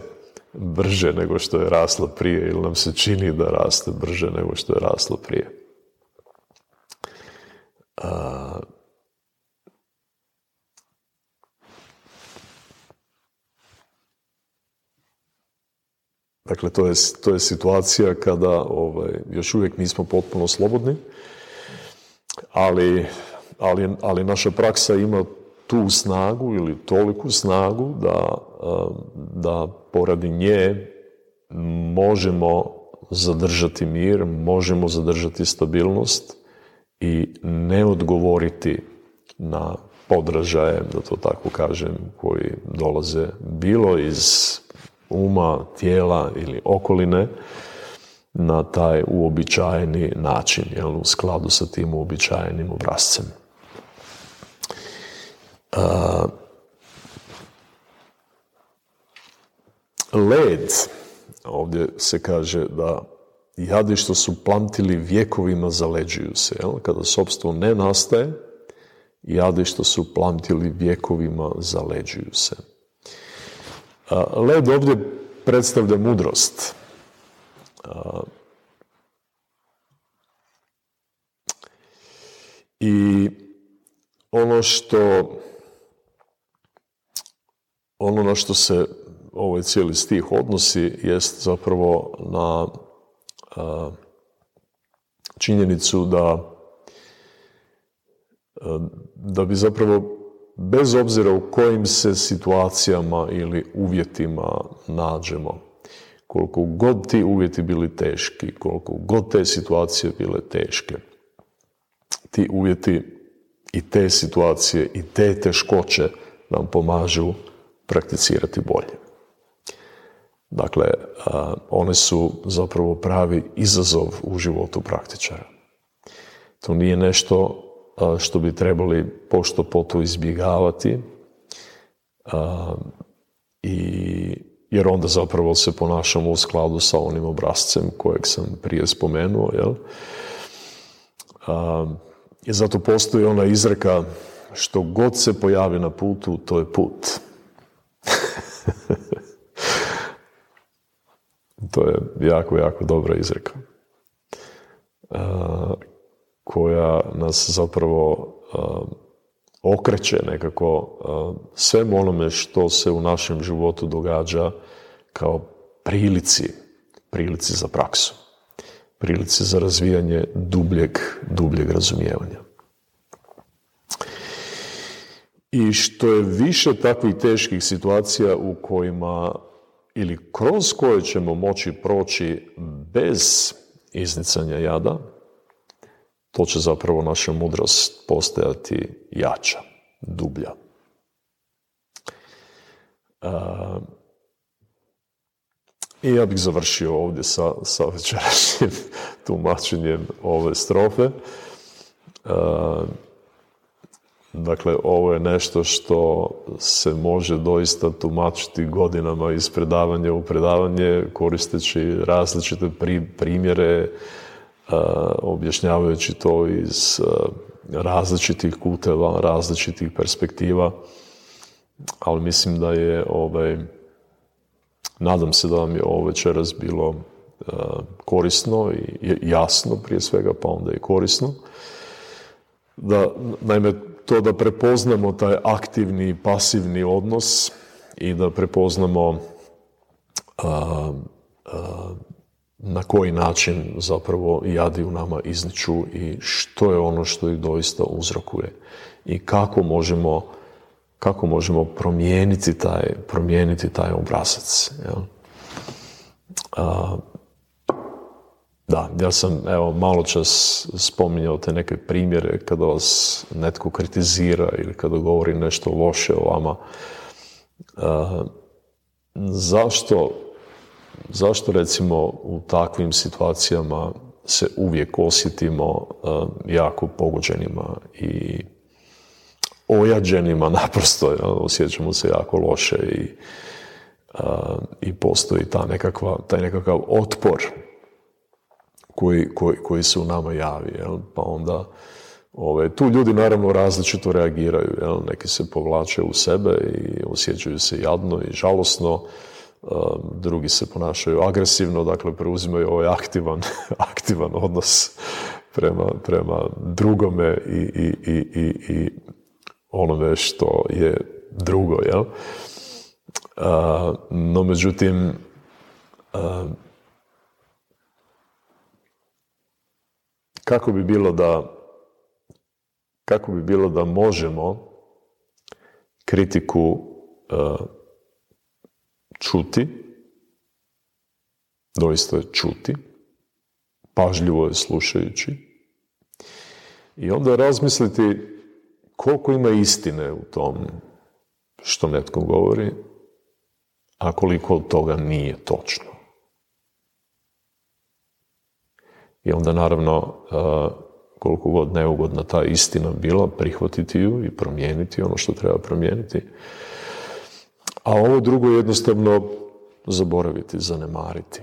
brže nego što je rasla prije ili nam se čini da raste brže nego što je rasla prije. Dakle, to je, to je situacija kada ovaj, još uvijek nismo potpuno slobodni, ali, ali, ali naša praksa ima tu snagu ili toliku snagu da, da poradi nje možemo zadržati mir, možemo zadržati stabilnost i ne odgovoriti na podražaje, da to tako kažem, koji dolaze bilo iz uma, tijela ili okoline na taj uobičajeni način, jel, u skladu sa tim uobičajenim obrazcem. led, ovdje se kaže da jadi što su plantili vjekovima zaleđuju se. Jel? Kada sobstvo ne nastaje, jadi što su plantili vjekovima zaleđuju se. Led ovdje predstavlja mudrost. Ono što ono na što se ovaj cijeli stih odnosi jest zapravo na činjenicu da da bi zapravo bez obzira u kojim se situacijama ili uvjetima nađemo, koliko god ti uvjeti bili teški, koliko god te situacije bile teške, ti uvjeti i te situacije i te teškoće nam pomažu prakticirati bolje. Dakle, one su zapravo pravi izazov u životu praktičara. To nije nešto što bi trebali pošto poto izbjegavati, i, jer onda zapravo se ponašamo u skladu sa onim obrazcem kojeg sam prije spomenuo. Jel? I zato postoji ona izreka što god se pojavi na putu, to je put. to je jako, jako dobra izreka koja nas zapravo okreće nekako svemu onome što se u našem životu događa kao prilici, prilici za praksu, prilici za razvijanje dubljeg, dubljeg razumijevanja. I što je više takvih teških situacija u kojima ili kroz koje ćemo moći proći bez iznicanja jada, to će zapravo naša mudrost postajati jača, dublja. I ja bih završio ovdje sa, sa večerašnjim tumačenjem ove strofe. Dakle, ovo je nešto što se može doista tumačiti godinama iz predavanja u predavanje, koristeći različite primjere, objašnjavajući to iz različitih kuteva, različitih perspektiva. Ali mislim da je ovaj, nadam se da vam je ovo večeras bilo korisno i jasno prije svega, pa onda i korisno. Da, naime, to da prepoznamo taj aktivni i pasivni odnos i da prepoznamo na koji način zapravo jadi u nama izniču i što je ono što ih doista uzrokuje i kako možemo kako možemo promijeniti taj, promijeniti taj obrazac. Jel? da, ja sam evo malo čas spominjao te neke primjere kada vas netko kritizira ili kada govori nešto loše o vama. zašto, zašto recimo u takvim situacijama se uvijek osjetimo jako pogođenima i ojađenima naprosto, osjećamo se jako loše i, i postoji ta nekakva, taj nekakav otpor koji, koji, koji se u nama javi. Jel? Pa onda ove, tu ljudi naravno različito reagiraju. Jel? Neki se povlače u sebe i osjećaju se jadno i žalosno, drugi se ponašaju agresivno, dakle preuzimaju ovaj aktivan, aktivan odnos prema, prema drugome i, i, i, i onome što je drugo. Jel? no međutim, kako bi bilo da kako bi bilo da možemo kritiku uh, čuti, doista čuti, pažljivo je slušajući i onda razmisliti koliko ima istine u tom što netko govori, a koliko od toga nije točno. I onda naravno, koliko god neugodna ta istina bila, prihvatiti ju i promijeniti ono što treba promijeniti. A ovo drugo jednostavno zaboraviti, zanemariti.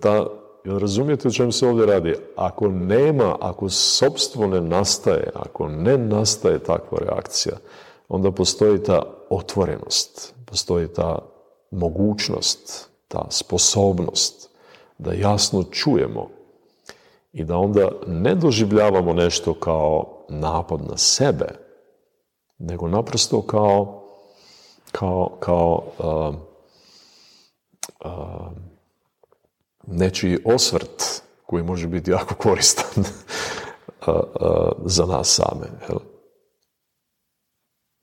Ta, jer razumijete o čem se ovdje radi? Ako nema, ako sobstvo ne nastaje, ako ne nastaje takva reakcija, onda postoji ta otvorenost, postoji ta mogućnost, ta sposobnost da jasno čujemo i da onda ne doživljavamo nešto kao napad na sebe, nego naprosto kao, kao, kao uh, uh, nečiji osvrt koji može biti jako koristan za nas same.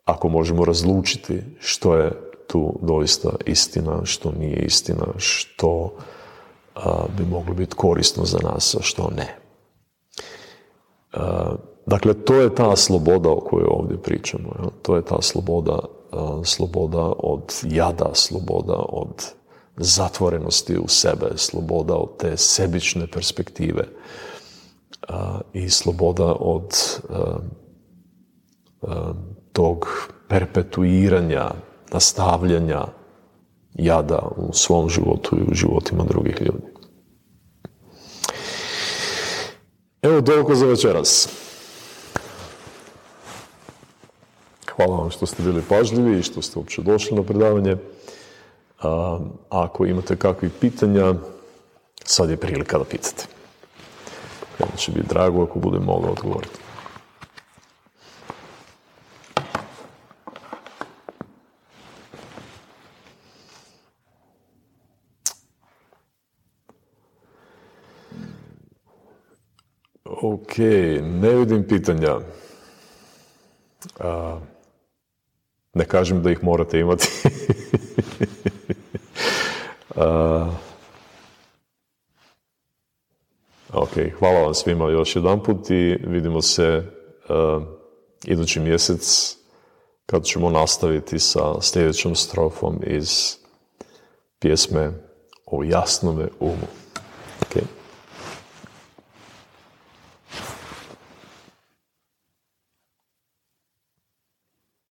Ako možemo razlučiti što je tu doista istina, što nije istina, što bi moglo biti korisno za nas, a što ne. Dakle, to je ta sloboda o kojoj ovdje pričamo. To je ta sloboda, sloboda od jada, sloboda od zatvorenosti u sebe, sloboda od te sebične perspektive i sloboda od tog perpetuiranja, nastavljanja jada u svom životu i u životima drugih ljudi. Evo toliko za večeras. Hvala vam što ste bili pažljivi i što ste uopće došli na predavanje. A, ako imate kakvih pitanja, sad je prilika da pitate. Meni će biti drago ako budem mogao odgovoriti. Ok, ne vidim pitanja. Ne kažem da ih morate imati. ok, hvala vam svima još jedan put i vidimo se idući mjesec kad ćemo nastaviti sa sljedećom strofom iz pjesme o jasnome umu.